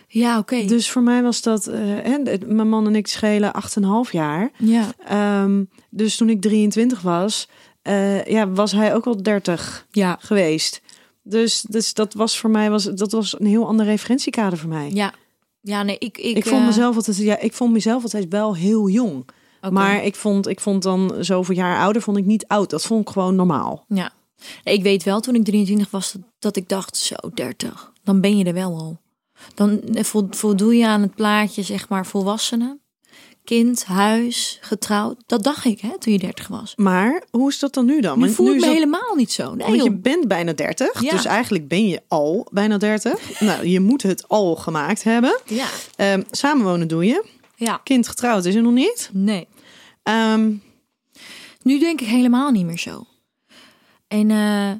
Ja, oké. Dus voor mij was dat, eh, hè, het- mijn man en ik schelen 8,5 jaar. Ja, Ehm, dus toen ik 23 was, eh, ja, was hij ook al 30 ja, geweest. Dus, dus dat was voor mij was, dat was een heel ander referentiekader voor mij. ja. Ja, nee, ik... Ik, ik, vond eh, mezelf altijd, ja, ik vond mezelf altijd wel heel jong. Maar ik vond, ik vond dan zoveel jaar ouder, vond ik niet oud. Dat vond ik gewoon normaal. Ja. Ik weet wel, toen ik 23 was, dat, ik dacht, zo 30. Dan ben je er wel al. Dan eh, vo- voldoe je aan het plaatje, zeg maar, volwassenen. Kind, huis, getrouwd. Dat dacht ik, hè, toen je 30 was. Maar hoe is dat dan nu dan? Nu voel ik is me dat- helemaal niet zo. Nee, Want je joh. bent bijna 30, Ja. dus eigenlijk ben je al bijna 30. nou, je moet het al gemaakt hebben. Ja, Ehm, samenwonen doe je. ja. Kind getrouwd is er nog niet. Nee. Ehm, Nu denk ik helemaal niet meer zo. En eh,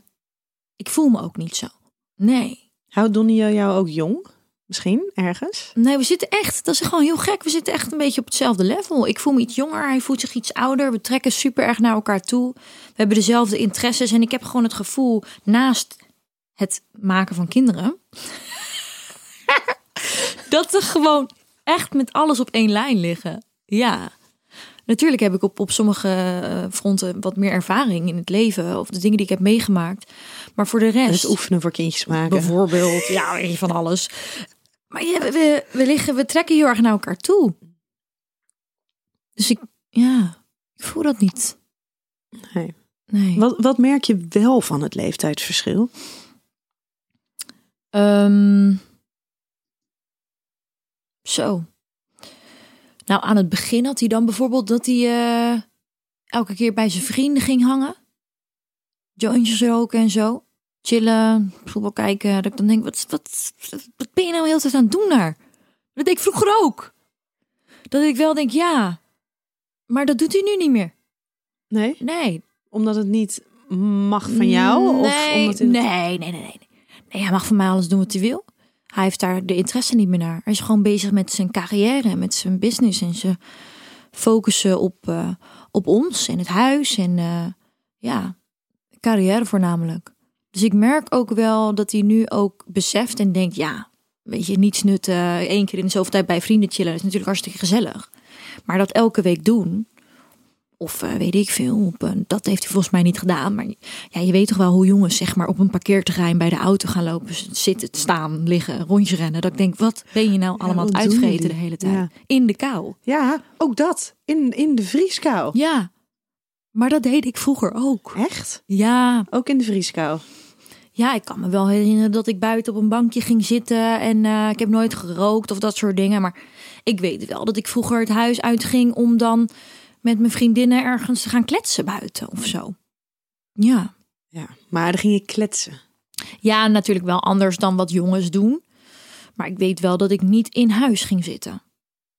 ik voel me ook niet zo. Nee. houdt Donnie jou ook jong? Misschien ergens? Nee, we zitten echt, dat is gewoon heel gek. We zitten echt een beetje op hetzelfde level. Ik voel me iets jonger, hij voelt zich iets ouder. We trekken super erg naar elkaar toe. We hebben dezelfde interesses. En ik heb gewoon het gevoel, naast het maken van kinderen, dat we gewoon echt met alles op één lijn liggen. Ja. Natuurlijk heb ik op, op sommige eh, fronten wat meer ervaring in het leven. Of de dingen die ik heb meegemaakt. Maar voor de rest... Het oefenen voor kindjes maken. Bijvoorbeeld, ja, van alles. Maar ja, we, we, liggen, we trekken heel erg naar elkaar toe. Dus ik, ja, ik voel dat niet. Nee. Nee. Wat, wat merk je wel van het leeftijdsverschil? Ehm, zo. Nou, aan het begin had hij dan bijvoorbeeld dat hij eh, elke keer bij zijn vrienden ging hangen. Jointjes roken en zo. Chillen, voetbal kijken. Dat ik dan denk, wat, wat, wat ben je nou heel tijd aan het doen daar? Dat deed ik vroeger ook. Dat ik wel denk, ja, maar dat doet hij nu niet meer. Nee? Nee, Omdat het niet mag van jou? Nee, of omdat het... nee, nee, nee, nee. Nee, hij mag van mij alles doen wat hij wil. Hij heeft daar de interesse niet meer naar. Hij is gewoon bezig met zijn carrière, met zijn business en zijn focussen op, eh, op ons en het huis en eh, ja, carrière voornamelijk. Dus ik merk ook wel dat hij nu ook beseft en denkt, ja, weet je, niets nut eh, één keer in de zoveel tijd bij vrienden chillen is natuurlijk hartstikke gezellig. Maar dat elke week doen, of eh, weet ik veel, op, een- dat heeft hij volgens mij niet gedaan. Maar ja, je weet toch wel hoe jongens zeg maar op een parkeerterrein bij de auto gaan lopen, zitten, staan, liggen, rondje rennen. Dat ik denk, wat ben je nou allemaal uitvreten jullie? de hele tijd? Ja. In de kou. Ja, ook dat. In, in de vrieskou. Ja, maar dat deed ik vroeger ook. Echt? Ja, Ook in de vrieskou. ja, ik kan me wel herinneren dat ik buiten op een bankje ging zitten en eh, ik heb nooit gerookt of dat soort dingen. Maar ik weet wel dat ik vroeger het huis uitging om dan met mijn vriendinnen ergens te gaan kletsen buiten of zo. Ja. Ja, maar dan ging je kletsen. Ja, natuurlijk wel anders dan wat jongens doen. Maar ik weet wel dat ik niet in huis ging zitten.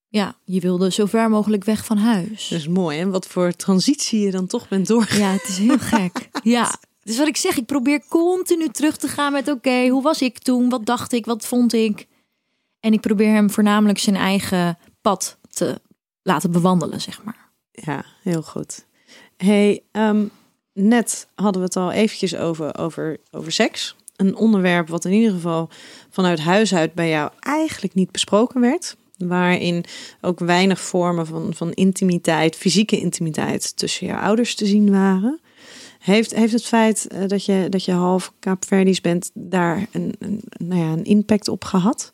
Ja, je wilde zo ver mogelijk weg van huis. Dat is mooi, hè? Wat voor transitie je dan toch bent doorgegaan. Ja, het is heel gek. Ja, dus wat ik zeg, ik probeer continu terug te gaan met: oké, hoe was ik toen? Wat dacht ik? Wat vond ik? En ik probeer hem voornamelijk zijn eigen pad te laten bewandelen, zeg maar. Ja, heel goed. Hey, ehm, net hadden we het al eventjes over, over, over seks. Een onderwerp wat in ieder geval vanuit huis uit bij jou eigenlijk niet besproken werd. Waarin ook weinig vormen van, van intimiteit, fysieke intimiteit tussen je ouders te zien waren. Heeft, heeft het feit eh, dat je, dat je half Kaapverdisch bent daar een, een, nou ja, een impact op gehad?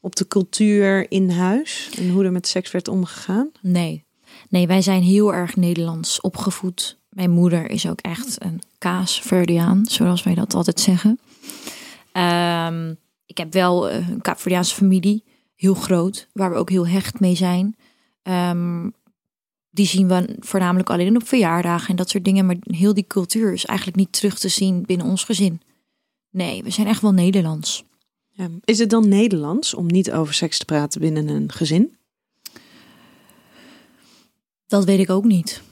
Op de cultuur in huis en hoe er met seks werd omgegaan? Nee. Nee, wij zijn heel erg Nederlands opgevoed. Mijn moeder is ook echt een kaasverdiaan, zoals wij dat altijd zeggen. Ehm, ik heb wel eh, een Kaapverdiaanse familie, heel groot, waar we ook heel hecht mee zijn. Ehm, die zien we voornamelijk alleen op verjaardagen en dat soort dingen. Maar heel die cultuur is eigenlijk niet terug te zien binnen ons gezin. Nee, we zijn echt wel Nederlands. Is het dan Nederlands om niet over seks te praten binnen een gezin? Dat weet ik ook niet.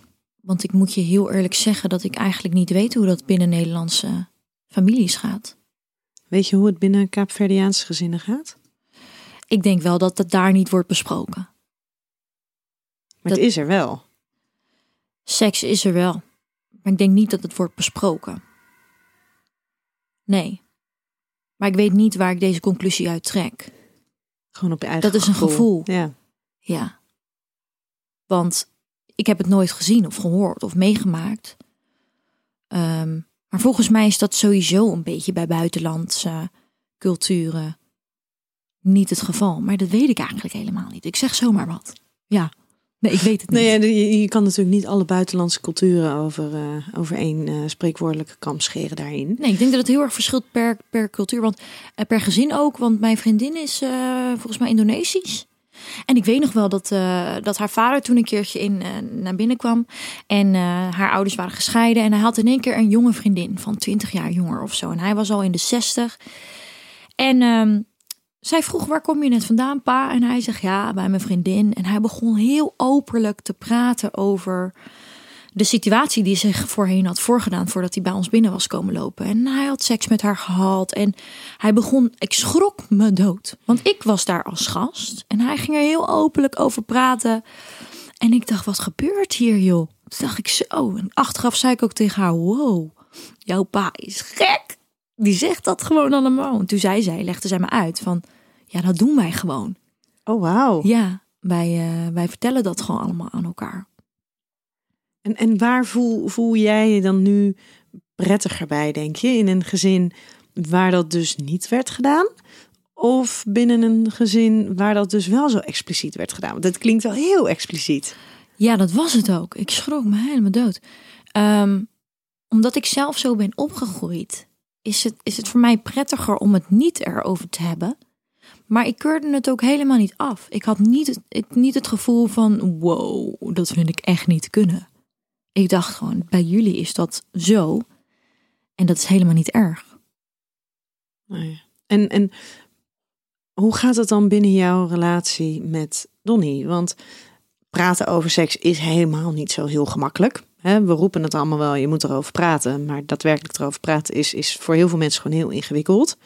Want ik moet je heel eerlijk zeggen dat ik eigenlijk niet weet hoe dat binnen Nederlandse families gaat. Weet je hoe het binnen Kaapverdiaanse gezinnen gaat? Ik denk wel dat het daar niet wordt besproken. Maar het is er wel. Seks is er wel, maar ik denk niet dat het wordt besproken. Nee. Maar ik weet niet waar ik deze conclusie uit trek. Gewoon op je eigen Dat is een gevoel. Ja. Ja. Want ik heb het nooit gezien of gehoord of meegemaakt. Ehm, maar volgens mij is dat sowieso een beetje bij buitenlandse culturen niet het geval. Maar dat weet ik eigenlijk helemaal niet. Ik zeg zomaar wat. Ja. Nee, ik weet het niet. Nee, je, je kan natuurlijk niet alle buitenlandse culturen over, eh, over één eh, spreekwoordelijke kam scheren daarin. Nee, ik denk dat het heel erg verschilt per, per cultuur. Want eh, per gezin ook. Want mijn vriendin is volgens mij Indonesisch. En ik weet nog wel dat, eh, dat haar vader toen een keertje in, eh, naar binnen kwam. En eh, haar ouders waren gescheiden. En hij had in één keer een jonge vriendin van 20 jaar jonger of zo. En hij was al in de 60. En ehm, zij vroeg, waar kom je net vandaan, pa? En hij zegt, ja, bij mijn vriendin. En hij begon heel openlijk te praten over de situatie die zich voorheen had voorgedaan voordat hij bij ons binnen was komen lopen. En hij had seks met haar gehad en hij begon, ik schrok me dood. Want ik was daar als gast en hij ging er heel openlijk over praten. En ik dacht, wat gebeurt hier joh? Toen dacht ik zo. En achteraf zei ik ook tegen haar, wow, jouw pa is gek. Die zegt dat gewoon allemaal. En toen zei zij, legde zij me uit van, ja dat doen wij gewoon. Oh, wauw. Ja, wij, eh, wij vertellen dat gewoon allemaal aan elkaar. En, en waar voel, voel jij je dan nu prettiger bij, denk je? In een gezin waar dat dus niet werd gedaan? Of binnen een gezin waar dat dus wel zo expliciet werd gedaan? Want dat klinkt wel heel expliciet. Ja, dat was het ook. Ik schrok me helemaal dood. Ehm, omdat ik zelf zo ben opgegroeid, is het, is het voor mij prettiger om het niet erover te hebben. Maar ik keurde het ook helemaal niet af. Ik had niet niet het gevoel van, wow, dat vind ik echt niet kunnen. Ik dacht gewoon, bij jullie is dat zo. En dat is helemaal niet erg. En, en hoe gaat het dan binnen jouw relatie met Donnie? Want praten over seks is helemaal niet zo heel gemakkelijk. We roepen het allemaal wel, je moet erover praten. Maar daadwerkelijk erover praten is, is voor heel veel mensen gewoon heel ingewikkeld.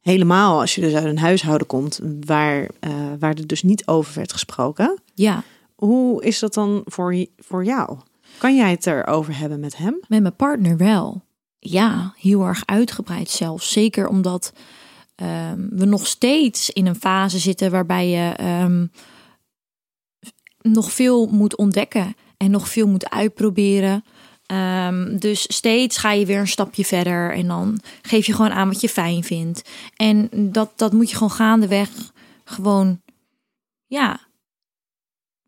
Helemaal als je dus uit een huishouden komt waar, eh, waar er dus niet over werd gesproken. Ja, Hoe is dat dan voor, voor jou? Kan jij het erover hebben met hem? Met mijn partner wel. Ja, heel erg uitgebreid zelfs. Zeker omdat ehm, we nog steeds in een fase zitten waarbij je ehm, nog veel moet ontdekken en nog veel moet uitproberen. Ehm, dus steeds ga je weer een stapje verder en dan geef je gewoon aan wat je fijn vindt. En dat, dat moet je gewoon gaandeweg gewoon, ja,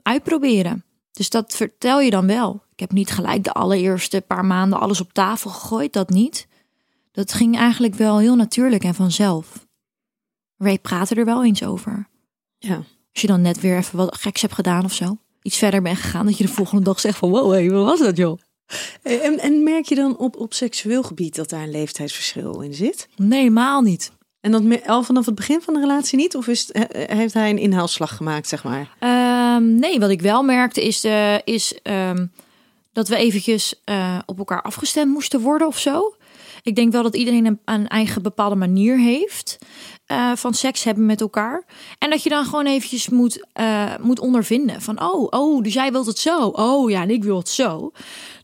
uitproberen. Dus dat vertel je dan wel. Ik heb niet gelijk de allereerste paar maanden alles op tafel gegooid, dat niet. Dat ging eigenlijk wel heel natuurlijk en vanzelf. Ray praatte er wel eens over. Ja. Als je dan net weer even wat geks hebt gedaan of zo. Iets verder bent gegaan, dat je de volgende dag zegt van... wow, hé, wat was dat joh? En, en merk je dan op, op seksueel gebied dat daar een leeftijdsverschil in zit? Nee, helemaal niet. En dat al vanaf het begin van de relatie niet? Of is, het- he- heeft hij een inhaalslag gemaakt, zeg maar? Ehm, nee, wat ik wel merkte is, eh, is ehm, dat we eventjes eh, op elkaar afgestemd moesten worden of zo. Ik denk wel dat iedereen een, eigen bepaalde manier heeft eh, van seks hebben met elkaar. En dat je dan gewoon eventjes moet, eh, moet ondervinden van, oh, oh, dus jij wilt het zo. Oh ja, en ik wil het zo.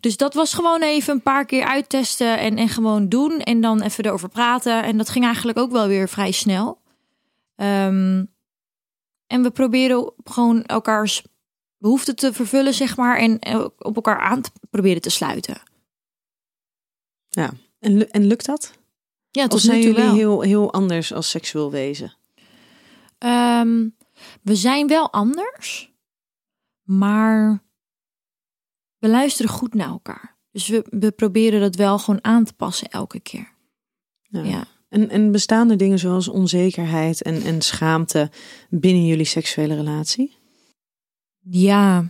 Dus dat was gewoon even een paar keer uittesten en, en gewoon doen. En dan even erover praten. En dat ging eigenlijk ook wel weer vrij snel. Ehm, en we proberen gewoon elkaars behoeften te vervullen, zeg maar. En eh, op elkaar aan te proberen te sluiten. Ja. En, en lukt dat? Ja, Of tot zijn nu toe jullie wel. heel, heel anders als seksueel wezen? Ehm, we zijn wel anders, maar we luisteren goed naar elkaar. Dus we, we proberen dat wel gewoon aan te passen elke keer. Ja. En, en bestaan er dingen zoals onzekerheid en, en schaamte binnen jullie seksuele relatie? Ja,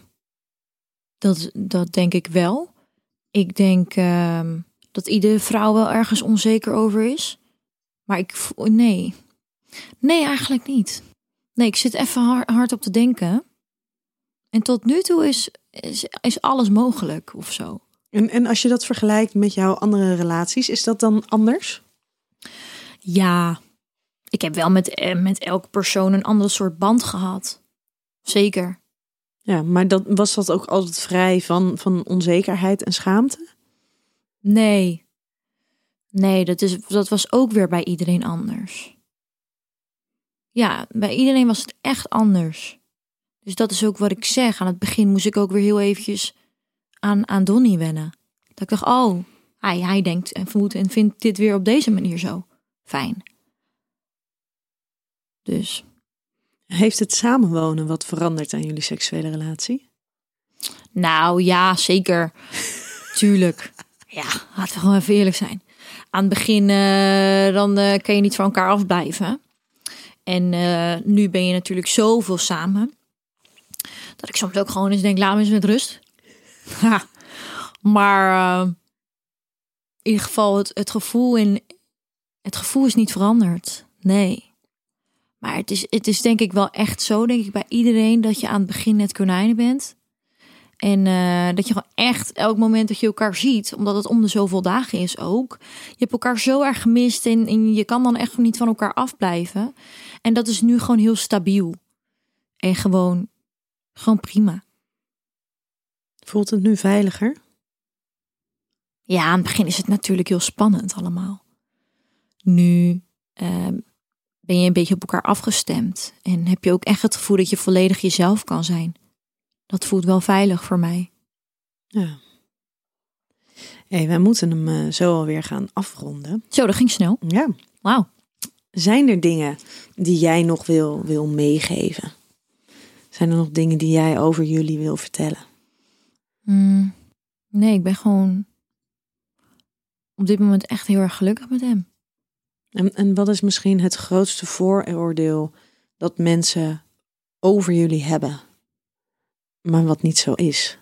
dat, dat denk ik wel. Ik denk ehm, dat iedere vrouw wel ergens onzeker over is. Maar ik voel, nee. Nee, eigenlijk niet. Nee, ik zit even hard, hard op te denken. En tot nu toe is, is, is alles mogelijk of zo. En, en als je dat vergelijkt met jouw andere relaties, is dat dan anders? Ja, ik heb wel met, eh, met elke persoon een ander soort band gehad. Zeker. Ja, maar dat, was dat ook altijd vrij van, van onzekerheid en schaamte? Nee. Nee, dat, is, dat was ook weer bij iedereen anders. Ja, bij iedereen was het echt anders. Dus dat is ook wat ik zeg. Aan het begin moest ik ook weer heel eventjes aan, aan Donnie wennen. Dat ik dacht, oh, hij, hij denkt en voelt en vindt dit weer op deze manier zo fijn. Dus Heeft het samenwonen wat veranderd aan jullie seksuele relatie? Nou ja, zeker. Tuurlijk. Ja, laten we gewoon even eerlijk zijn. Aan het begin eh, dan eh, kan je niet van elkaar afblijven. En eh, nu ben je natuurlijk zoveel samen. Dat ik soms ook gewoon eens denk, laat me eens met rust. Maar in ieder geval, het, het, gevoel in, het gevoel is niet veranderd. Nee. Maar het is, het is denk ik wel echt zo, denk ik, bij iedereen... dat je aan het begin net konijnen bent. En eh, dat je gewoon echt elk moment dat je elkaar ziet, omdat het om de zoveel dagen is ook. Je hebt elkaar zo erg gemist en, en je kan dan echt niet van elkaar afblijven. En dat is nu gewoon heel stabiel. En gewoon, gewoon prima. Voelt het nu veiliger? Ja, aan het begin is het natuurlijk heel spannend allemaal. Nu ehm, ben je een beetje op elkaar afgestemd. En heb je ook echt het gevoel dat je volledig jezelf kan zijn. Dat voelt wel veilig voor mij. Ja. hey, wij moeten hem eh, zo alweer gaan afronden. Zo, dat ging snel. Ja. Wauw. Zijn er dingen die jij nog wil, wil meegeven? Zijn er nog dingen die jij over jullie wil vertellen? Mm, nee, ik ben gewoon op dit moment echt heel erg gelukkig met hem. En, en wat is misschien het grootste vooroordeel dat mensen over jullie hebben, maar wat niet zo is?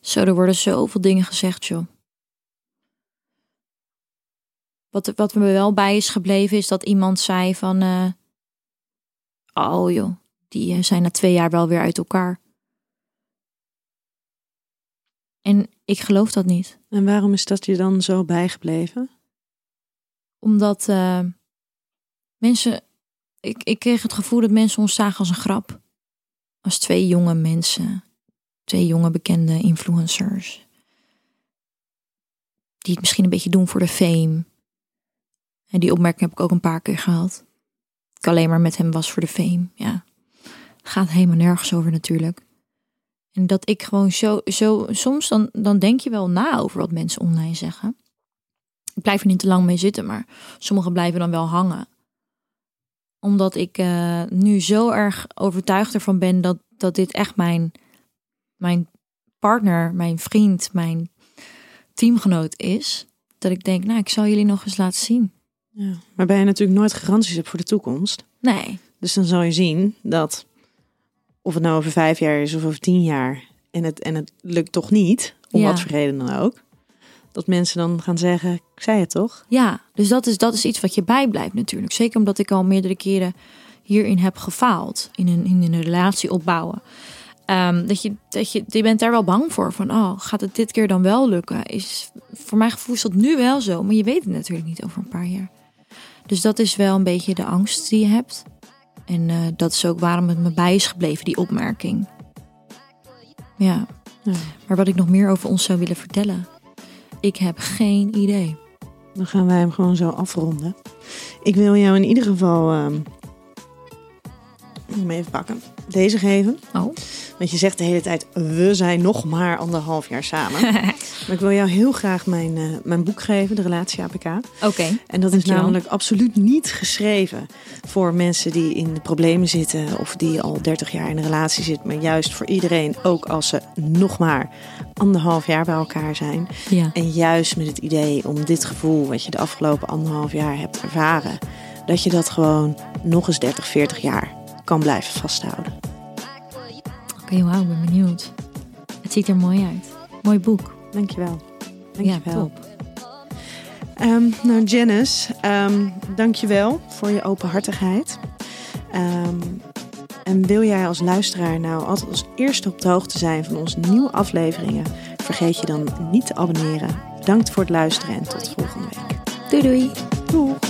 Zo, er worden zoveel dingen gezegd, joh. Wat, wat me wel bij is gebleven is dat iemand zei van... eh, oh joh, die eh, zijn na twee jaar wel weer uit elkaar. En ik geloof dat niet. En waarom is dat je dan zo bijgebleven? Omdat eh, mensen... Ik, ik kreeg het gevoel dat mensen ons zagen als een grap. Als twee jonge mensen. Twee jonge bekende influencers. Die het misschien een beetje doen voor de fame. En die opmerking heb ik ook een paar keer gehad. Ik alleen maar met hem was voor de fame. Ja. Gaat helemaal nergens over natuurlijk. En dat ik gewoon zo, zo soms dan, dan denk je wel na over wat mensen online zeggen. Ik blijf er niet te lang mee zitten, maar sommigen blijven dan wel hangen. Omdat ik eh, nu zo erg overtuigd ervan ben dat, dat dit echt mijn, mijn partner, mijn vriend, mijn teamgenoot is. Dat ik denk, nou, ik zal jullie nog eens laten zien. Ja. Waarbij je natuurlijk nooit garanties hebt voor de toekomst. Nee, Dus dan zal je zien dat, of het nou over vijf jaar is of over tien jaar, en het, en het lukt toch niet, om Ja. wat voor reden dan ook, dat mensen dan gaan zeggen, ik zei het toch? Ja, dus dat is, dat is iets wat je bijblijft natuurlijk. Zeker omdat ik al meerdere keren hierin heb gefaald. In een, in een relatie opbouwen. Ehm, dat je, dat je, je bent daar wel bang voor. Van, oh, gaat het dit keer dan wel lukken? Is, voor mijn gevoel is dat nu wel zo. Maar je weet het natuurlijk niet over een paar jaar. Dus dat is wel een beetje de angst die je hebt. En eh, dat is ook waarom het me bij is gebleven, die opmerking. Ja. Ja. Maar wat ik nog meer over ons zou willen vertellen. Ik heb geen idee. Dan gaan wij hem gewoon zo afronden. Ik wil jou in ieder geval moet hem even pakken. Deze geven. Oh. Want je zegt de hele tijd, we zijn nog maar anderhalf jaar samen. maar ik wil jou heel graag mijn, eh, mijn boek geven, de Relatie APK. Oké. En dat is namelijk absoluut niet geschreven voor mensen die in de problemen zitten of die al 30 jaar in een relatie zitten, maar juist voor iedereen, ook als ze nog maar anderhalf jaar bij elkaar zijn. Ja. En juist met het idee om dit gevoel wat je de afgelopen anderhalf jaar hebt ervaren, dat je dat gewoon nog eens 30, 40 jaar kan blijven vasthouden. Oké, wauw, ik ben benieuwd. Het ziet er mooi uit. Mooi boek. Dankjewel. Ja, Dankjewel. top. Ehm, nou, Janice, ehm dankjewel voor je openhartigheid. Ehm, en wil jij als luisteraar nou altijd als eerste op de hoogte zijn van onze nieuwe afleveringen, vergeet je dan niet te abonneren. Bedankt voor het luisteren en tot volgende week. Doei doei. Doeg!